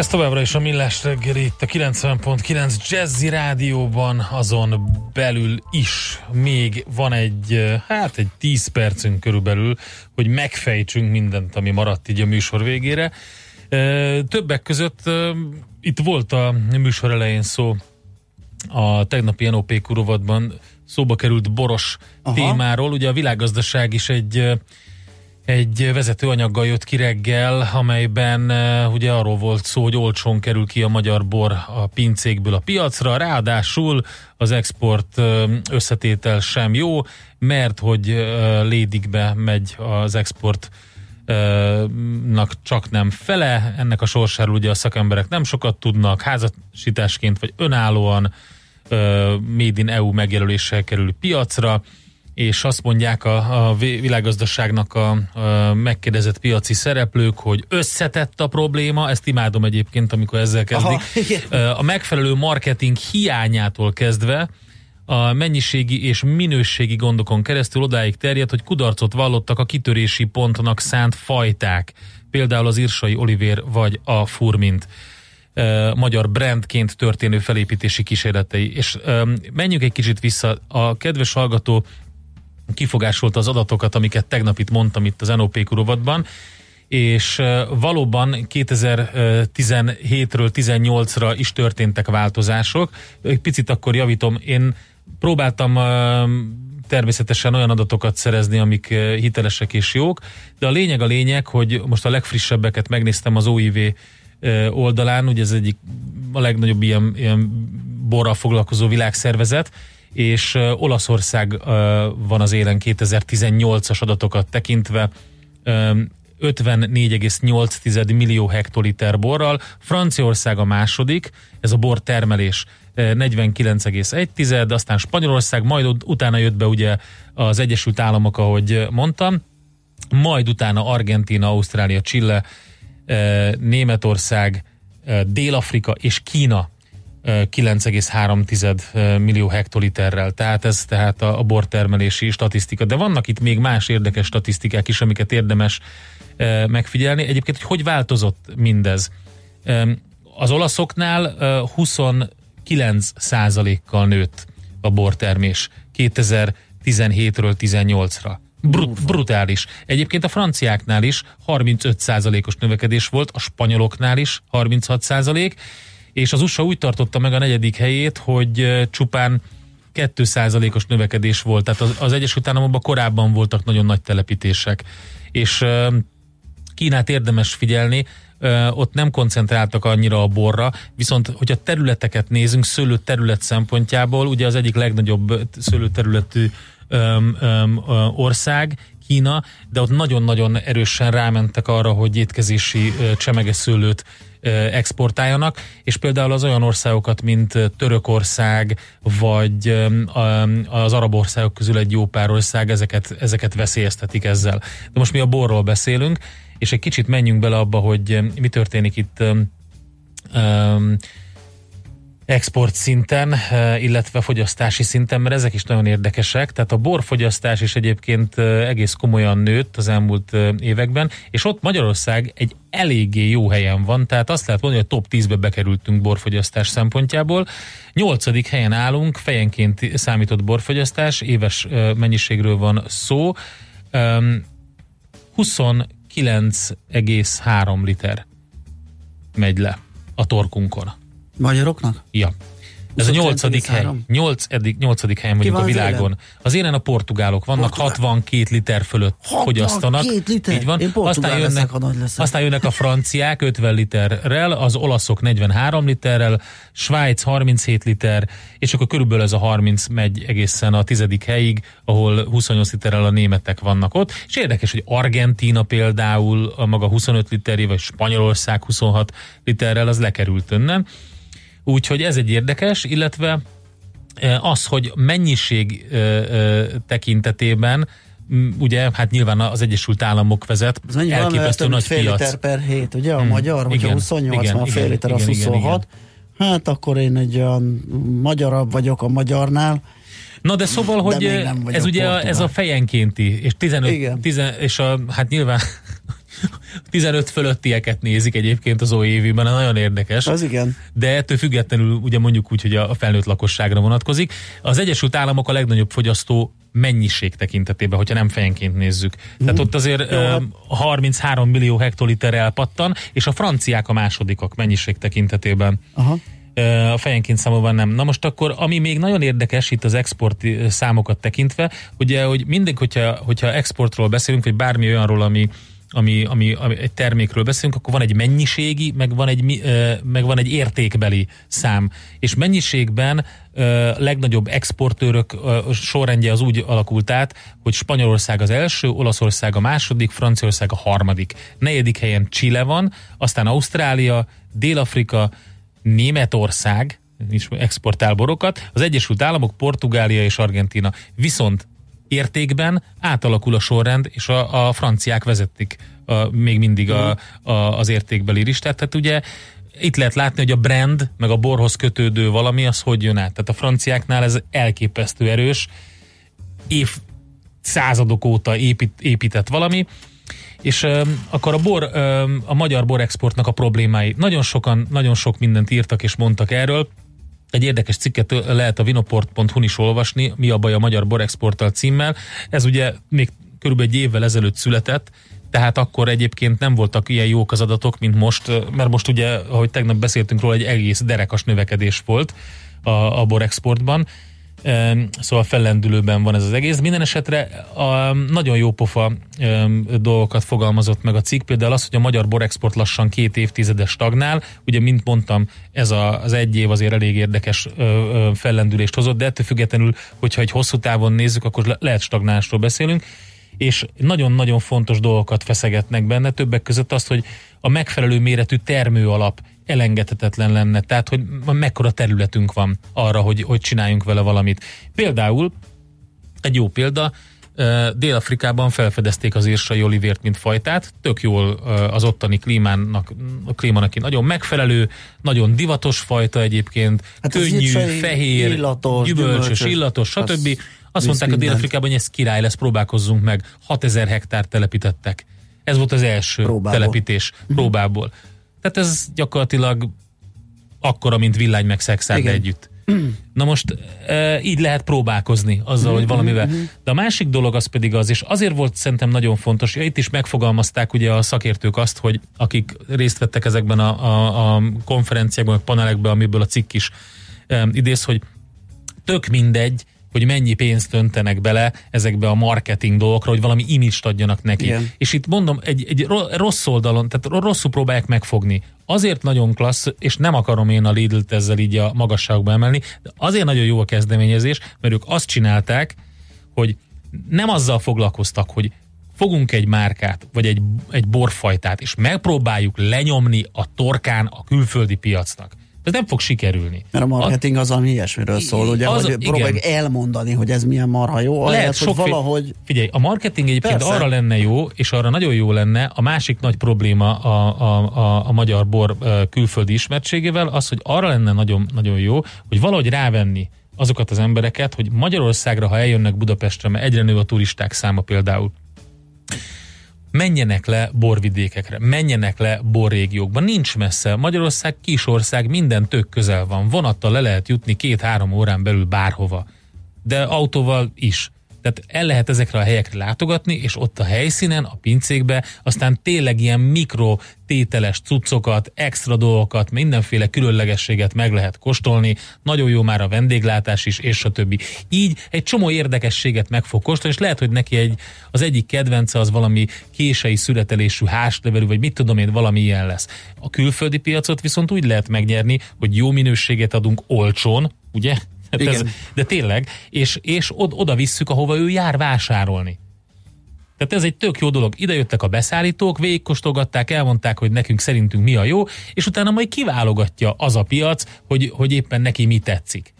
Ez továbbra is a Millás reggeli itt a 90.9 Jazzy Rádióban, azon belül is még van egy, hát egy 10 percünk körülbelül, hogy megfejtsünk mindent, ami maradt így a műsor végére. Többek között itt volt a műsor elején szó a tegnapi NOP kurovatban szóba került boros Aha. témáról. Ugye a világgazdaság is egy egy vezetőanyaggal jött ki reggel, amelyben uh, ugye arról volt szó, hogy olcsón kerül ki a magyar bor a pincékből a piacra, ráadásul az export uh, összetétel sem jó, mert hogy uh, lédikbe megy az export nak csak nem fele, ennek a sorsáról ugye a szakemberek nem sokat tudnak, házasításként vagy önállóan Made in EU megjelöléssel kerül piacra, és azt mondják a, a világgazdaságnak a, a megkérdezett piaci szereplők, hogy összetett a probléma, ezt imádom egyébként, amikor ezzel kezdik. Aha, a megfelelő marketing hiányától kezdve a mennyiségi és minőségi gondokon keresztül odáig terjed, hogy kudarcot vallottak a kitörési pontnak szánt fajták, például az Irsai Olivér vagy a Furmint magyar brandként történő felépítési kísérletei. És menjünk egy kicsit vissza. A kedves hallgató kifogásolta az adatokat, amiket tegnap itt mondtam itt az NOP kurovatban, és valóban 2017-ről 18-ra is történtek változások. Picit akkor javítom, én próbáltam természetesen olyan adatokat szerezni, amik hitelesek és jók, de a lényeg a lényeg, hogy most a legfrissebbeket megnéztem az OIV oldalán, ugye ez egyik a legnagyobb ilyen, ilyen borral foglalkozó világszervezet, és Olaszország van az élen 2018-as adatokat tekintve, 54,8 millió hektoliter borral, Franciaország a második, ez a bor termelés 49,1, aztán Spanyolország, majd utána jött be ugye az Egyesült Államok, ahogy mondtam, majd utána Argentina, Ausztrália, Chile, Németország, Dél-Afrika és Kína 9,3 millió hektoliterrel. Tehát ez tehát a, a bortermelési statisztika. De vannak itt még más érdekes statisztikák is, amiket érdemes megfigyelni. Egyébként, hogy hogy változott mindez? Az olaszoknál e, 29 százalékkal nőtt a bortermés 2017-ről 18-ra. Brut, brutális. Egyébként a franciáknál is 35%-os növekedés volt, a spanyoloknál is 36%, és az USA úgy tartotta meg a negyedik helyét, hogy csupán 2%-os növekedés volt. Tehát az, az Egyesült Államokban korábban voltak nagyon nagy telepítések. És Kínát érdemes figyelni, ott nem koncentráltak annyira a borra, viszont hogyha területeket nézünk, szőlő terület szempontjából, ugye az egyik legnagyobb szőlőterületű öm, öm, ország, Kína, de ott nagyon-nagyon erősen rámentek arra, hogy étkezési csemegeszőlőt exportáljanak, és például az olyan országokat, mint Törökország, vagy az arab országok közül egy jó pár ország, ezeket, ezeket veszélyeztetik ezzel. De most mi a borról beszélünk, és egy kicsit menjünk bele abba, hogy mi történik itt um, export szinten, eh, illetve fogyasztási szinten, mert ezek is nagyon érdekesek. Tehát a borfogyasztás is egyébként eh, egész komolyan nőtt az elmúlt eh, években, és ott Magyarország egy eléggé jó helyen van, tehát azt lehet mondani, hogy a top 10-be bekerültünk borfogyasztás szempontjából. Nyolcadik helyen állunk, fejenként számított borfogyasztás, éves mennyiségről van szó. 29,3 liter megy le a torkunkon. Magyaroknak? Ja. Ez a nyolcadik hely. Nyolc, eddig, nyolcadik helyen vagyunk a világon. Az élen a portugálok vannak, Portugál. 62 liter fölött 62 fogyasztanak. liter? Így van. aztán jönnek, leszek, aztán jönnek a franciák 50 literrel, az olaszok 43 literrel, Svájc 37 liter, és akkor körülbelül ez a 30 megy egészen a tizedik helyig, ahol 28 literrel a németek vannak ott. És érdekes, hogy Argentína például a maga 25 literé, vagy Spanyolország 26 literrel, az lekerült önnen. Úgyhogy ez egy érdekes, illetve e, az, hogy mennyiség e, e, tekintetében ugye, hát nyilván az Egyesült Államok vezet, Ez elképesztő nagy fél piac. liter per hét, ugye, a hmm. magyar, hogyha igen, 28 igen, van, fél igen, liter, az igen, 26. Igen, igen. Hát akkor én egy olyan magyarabb vagyok a magyarnál, Na de szóval, hogy de ez ugye a, ez a fejenkénti, és 15, 10, és a, hát nyilván 15 fölöttieket nézik egyébként az OEV-ben, nagyon érdekes. Az igen. De ettől függetlenül ugye mondjuk úgy, hogy a felnőtt lakosságra vonatkozik. Az Egyesült Államok a legnagyobb fogyasztó mennyiség tekintetében, hogyha nem fejenként nézzük. Mm. Tehát ott azért Jó, hát- 33 millió hektoliter elpattan, és a franciák a másodikak mennyiség tekintetében. Aha. A fejenként számolva nem. Na most akkor, ami még nagyon érdekes itt az export számokat tekintve, ugye, hogy mindig, hogyha, hogyha exportról beszélünk, vagy bármi olyanról, ami, ami, ami, ami egy termékről beszélünk, akkor van egy mennyiségi, meg van egy, meg van egy értékbeli szám. És mennyiségben legnagyobb exportőrök sorrendje az úgy alakult át, hogy Spanyolország az első, Olaszország a második, Franciaország a harmadik. Negyedik helyen Chile van, aztán Ausztrália, Dél-Afrika, Németország is exportál borokat, az Egyesült Államok, Portugália és Argentina. Viszont értékben átalakul a sorrend, és a, a franciák vezetik a, még mindig a, a, az értékbeli listát. Tehát ugye itt lehet látni, hogy a brand, meg a borhoz kötődő valami, az hogy jön át. Tehát a franciáknál ez elképesztő erős, év századok óta épít, épített valami, és um, akkor a bor, um, a magyar borexportnak a problémái. Nagyon sokan, nagyon sok mindent írtak és mondtak erről. Egy érdekes cikket lehet a vinoport.hu-n is olvasni, mi a baj a magyar borexporttal címmel. Ez ugye még körülbelül egy évvel ezelőtt született, tehát akkor egyébként nem voltak ilyen jók az adatok, mint most, mert most ugye, ahogy tegnap beszéltünk róla, egy egész derekas növekedés volt a, a borexportban. Ehm, Szóval fellendülőben van ez az egész. Minden esetre a, nagyon jó pofa dolgokat fogalmazott meg a cikk, például az, hogy a magyar borexport lassan két évtizedes stagnál. Ugye, mint mondtam, ez az egy év azért elég érdekes fellendülést hozott, de ettől függetlenül, hogyha egy hosszú távon nézzük, akkor le, lehet stagnálásról beszélünk és nagyon-nagyon fontos dolgokat feszegetnek benne, többek között azt, hogy a megfelelő méretű termő alap elengedhetetlen lenne, tehát hogy mekkora területünk van arra, hogy, hogy csináljunk vele valamit. Például, egy jó példa, Dél-Afrikában felfedezték az írsai olivért, mint fajtát, tök jól az ottani klímának, a klímának nagyon megfelelő, nagyon divatos fajta egyébként, Hát az könnyű, fehér, illatos, gyümölcsös, gyümölcsös, illatos, az stb. Azt visz mondták a. Dél-Afrikában, hogy ez király lesz, próbálkozzunk meg. 6000 hektár telepítettek. Ez volt az első Próbából. telepítés próbából. Tehát ez gyakorlatilag akkora, mint villány meg szexárd együtt. Na most e, így lehet próbálkozni azzal, hogy valamivel. De a másik dolog az pedig az, és azért volt szerintem nagyon fontos, ja, itt is megfogalmazták ugye a szakértők azt, hogy akik részt vettek ezekben a, a, a konferenciákban, a panelekben, amiből a cikk is e, idéz, hogy tök mindegy, hogy mennyi pénzt öntenek bele ezekbe a marketing dolgokra, hogy valami imist adjanak neki. Igen. És itt mondom, egy, egy ro- rossz oldalon, tehát rosszul próbálják megfogni. Azért nagyon klassz, és nem akarom én a Lidl-t ezzel így a magasságba emelni, de azért nagyon jó a kezdeményezés, mert ők azt csinálták, hogy nem azzal foglalkoztak, hogy fogunk egy márkát, vagy egy, egy borfajtát, és megpróbáljuk lenyomni a torkán a külföldi piacnak. Ez nem fog sikerülni. Mert a marketing az, ami ilyesmiről szól, ugye, Az- hogy próbáljuk elmondani, hogy ez milyen marha jó, Lehet lehet, hogy valahogy Figyelj, a marketing egyébként Persze. arra lenne jó, és arra nagyon jó lenne, a másik nagy probléma a, a, a, a magyar bor külföldi ismertségével, az, hogy arra lenne nagyon, nagyon jó, hogy valahogy rávenni azokat az embereket, hogy Magyarországra, ha eljönnek Budapestre, mert egyre nő a turisták száma például, menjenek le borvidékekre, menjenek le borrégiókba. Nincs messze. Magyarország kisország, minden tök közel van. Vonattal le lehet jutni két-három órán belül bárhova. De autóval is. Tehát el lehet ezekre a helyekre látogatni, és ott a helyszínen, a pincékbe, aztán tényleg ilyen mikro tételes cuccokat, extra dolgokat, mindenféle különlegességet meg lehet kóstolni, nagyon jó már a vendéglátás is, és a többi. Így egy csomó érdekességet meg fog kóstolni, és lehet, hogy neki egy, az egyik kedvence az valami kései születelésű háslevelű, vagy mit tudom én, valami ilyen lesz. A külföldi piacot viszont úgy lehet megnyerni, hogy jó minőséget adunk olcsón, ugye? Hát ez, Igen. de tényleg, és, és od, oda visszük, ahova ő jár vásárolni. Tehát ez egy tök jó dolog. Ide jöttek a beszállítók, végigkóstolgatták, elmondták, hogy nekünk szerintünk mi a jó, és utána majd kiválogatja az a piac, hogy, hogy éppen neki mi tetszik.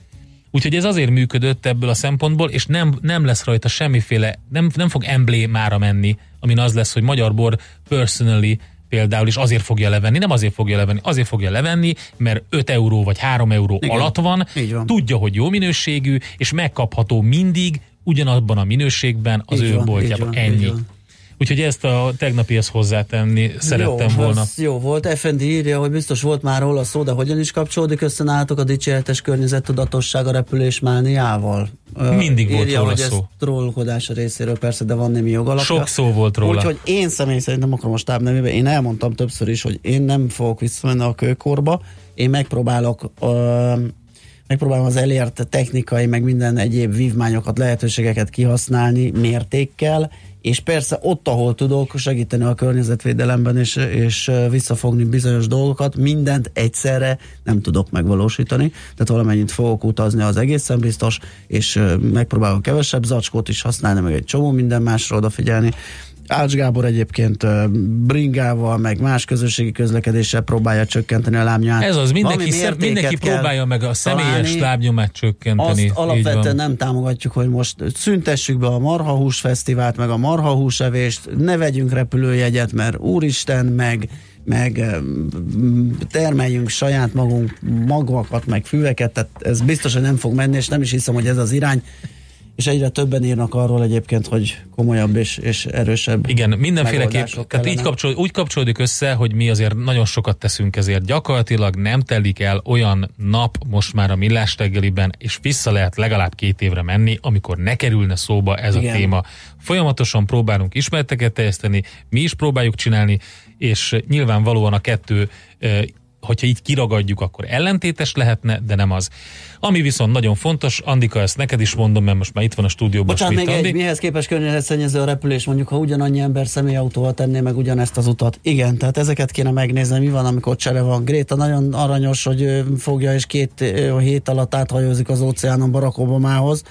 Úgyhogy ez azért működött ebből a szempontból, és nem, nem lesz rajta semmiféle, nem, nem fog emblémára menni, amin az lesz, hogy magyar bor personally például is azért fogja levenni, nem azért fogja levenni, azért fogja levenni, mert 5 euró vagy 3 euró Igen. alatt van, Így van. tudja, hogy jó minőségű, és megkapható mindig ugyanabban a minőségben az Így ő van, boltjában. Ennyi. van. Úgyhogy ezt a tegnapihez hozzátenni szerettem jó, volna. Jó volt. FND írja, hogy biztos volt már róla szó, de hogyan is kapcsolódik össze nálatok a dicséretes környezettudatosság a repülés mániával? Ö, Mindig volt írja, róla hogy szó. ez trollkodás a részéről persze, de van némi jogalapja. Sok szó volt róla. Úgyhogy én személy szerint nem akarom a stáb nevében, én elmondtam többször is, hogy én nem fogok visszamenni a kőkorba, én megpróbálok ö, megpróbálom az elért technikai, meg minden egyéb vívmányokat, lehetőségeket kihasználni mértékkel, és persze ott, ahol tudok segíteni a környezetvédelemben, és, és visszafogni bizonyos dolgokat, mindent egyszerre nem tudok megvalósítani, tehát valamennyit fogok utazni az egészen biztos, és megpróbálok kevesebb zacskót is használni, meg egy csomó minden másra odafigyelni, Ács Gábor egyébként bringával, meg más közösségi közlekedéssel próbálja csökkenteni a lábnyomát. Ez az, mindenki, szem, mindenki próbálja meg a személyes találni. lábnyomát csökkenteni. Azt alapvetően nem támogatjuk, hogy most szüntessük be a marhahús fesztivált, meg a marhahúsevést, ne vegyünk repülőjegyet, mert úristen, meg meg termeljünk saját magunk magvakat, meg füveket, tehát ez biztos, hogy nem fog menni, és nem is hiszem, hogy ez az irány, és egyre többen írnak arról egyébként, hogy komolyabb és, és erősebb Igen, mindenféleképp, tehát így kapcsol, úgy kapcsolódik össze, hogy mi azért nagyon sokat teszünk ezért. Gyakorlatilag nem telik el olyan nap most már a millás reggeliben, és vissza lehet legalább két évre menni, amikor ne kerülne szóba ez Igen. a téma. Folyamatosan próbálunk ismerteket teljeszteni, mi is próbáljuk csinálni, és nyilvánvalóan a kettő eh, hogyha így kiragadjuk, akkor ellentétes lehetne, de nem az. Ami viszont nagyon fontos, Andika, ezt neked is mondom, mert most már itt van a stúdióban Bocsánat, még Andi. egy, mihez képest környezetszennyező a repülés, mondjuk, ha ugyanannyi ember személyautóval tenné meg ugyanezt az utat. Igen, tehát ezeket kéne megnézni, mi van, amikor csere van. Gréta nagyon aranyos, hogy fogja és két hét alatt áthajózik az óceánon Barack Obamához.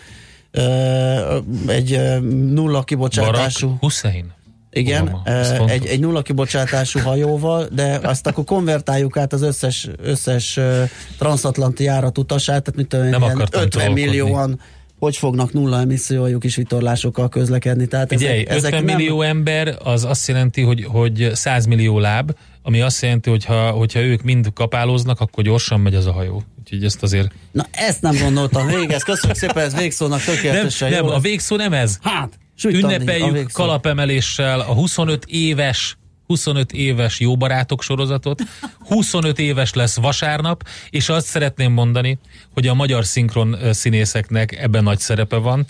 Egy nulla kibocsátású... Barack Hussein. Igen, Obama, eh, egy, egy nulla kibocsátású hajóval, de azt akkor konvertáljuk át az összes, összes eh, transatlanti járat utasát, tehát mit tudom, Nem ilyen akartam 50 trollkodni. millióan hogy fognak nulla emissziójú kis vitorlásokkal közlekedni. Tehát Figyelj, ezek, ezek 50 nem, millió ember, az azt jelenti, hogy, hogy 100 millió láb, ami azt jelenti, hogy ha, hogyha ők mind kapálóznak, akkor gyorsan megy az a hajó. Úgyhogy ezt azért... Na ezt nem gondoltam végig, ezt köszönjük szépen, ez végszónak Nem, tökéletesen nem jó. a végszó nem ez. Hát, Sütandi a Ünnepeljük kalapemeléssel a 25 éves 25 éves jó barátok sorozatot, 25 éves lesz vasárnap, és azt szeretném mondani, hogy a magyar szinkron színészeknek ebben nagy szerepe van,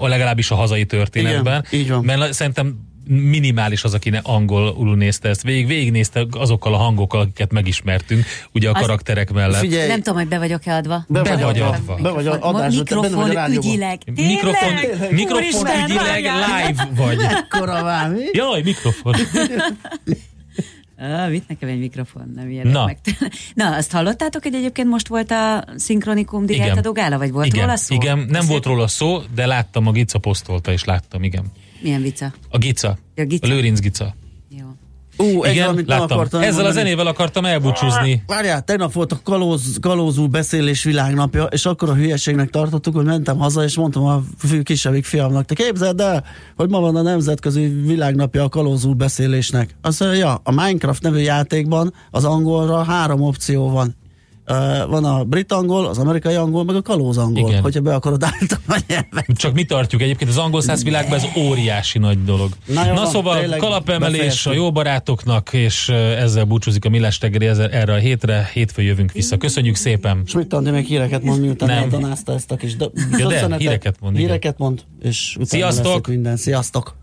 legalábbis a hazai történetben. Igen, így van. Mert szerintem minimális az, aki ne angolul nézte ezt végig, végignézte azokkal a hangokkal, akiket megismertünk, ugye a Az- karakterek mellett. Figyelj, Nem tudom, hogy be vagyok-e adva. Be vagy adva. Mikrofon. Be vagy adásba, te benne vagy a Mikrofon ügyileg. Mikrofon, Tényleg? mikrofon ügyileg várjál. live vagy. Ekkora már, mi? Jaj, mikrofon. Ah, vitt nekem egy mikrofon, nem ijedek Na. meg. Na, azt hallottátok, hogy egyébként most volt a szinkronikum Igen. digáltadó gála, vagy volt igen, róla szó? Igen, nem Beszélt- volt róla szó, de láttam, a Gica posztolta, és láttam, igen. Milyen vicca? A Gica. Ja, Gica. A Lőrinc Gica. Jó. Ú, egy igen, valamit láttam. akartam Ezzel a mondani. zenével akartam elbúcsúzni. Várjál, tegnap volt a kalóz, kalózú beszélés világnapja, és akkor a hülyeségnek tartottuk, hogy mentem haza, és mondtam a kisebbik fiamnak, te képzeld el, hogy ma van a nemzetközi világnapja a kalózú beszélésnek. Azt mondja, ja, a Minecraft nevű játékban az angolra három opció van. Uh, van a brit angol, az amerikai angol, meg a kalóz angol, Igen. hogyha be akarod állítani a nyelvet. Csak mi tartjuk egyébként az angol száz világban, ez óriási nagy dolog. Na jó Na szóval kalapemelés befejeztük. a jó barátoknak, és ezzel búcsúzik a Millás ezzel- erre a hétre. Hétfő jövünk vissza. Köszönjük szépen! Schmidt Andi még híreket mond, miután Nem. eldanázta ezt a kis do- de, döszenetet. híreket mond. Híreket mond, és utána Sziasztok! minden. Sziasztok!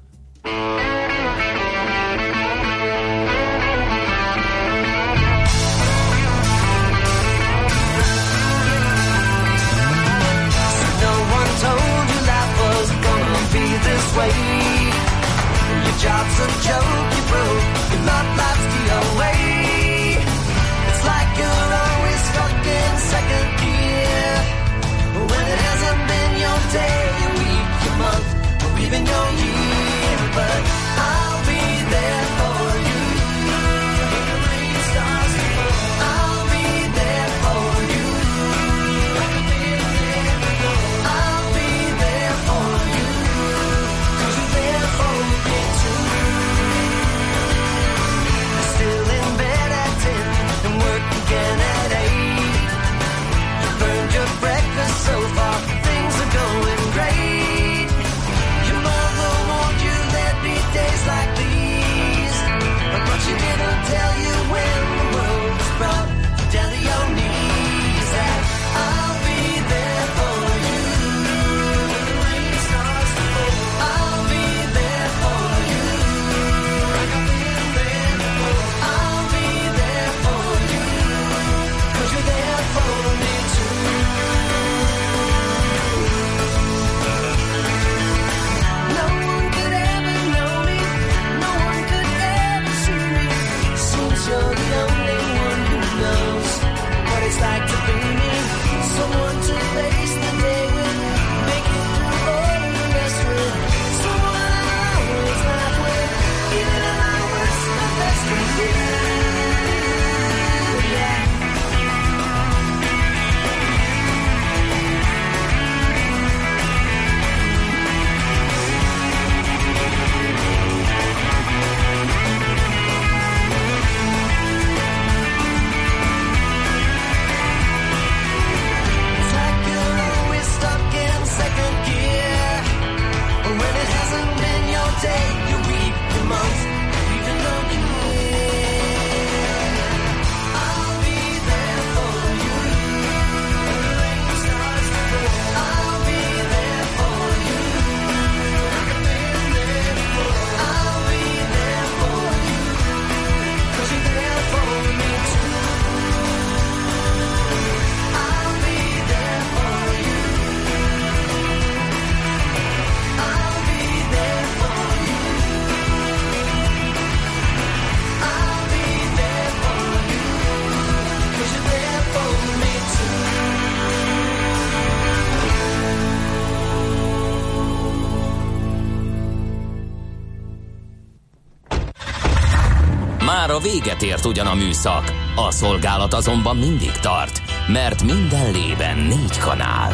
Véget ért ugyan a műszak, a szolgálat azonban mindig tart, mert minden lében négy kanál.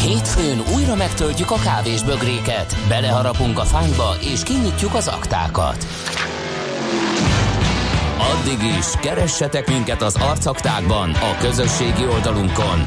Hétfőn újra megtöltjük a kávés bögréket, beleharapunk a fányba és kinyitjuk az aktákat. Addig is, keressetek minket az arcaktákban, a közösségi oldalunkon.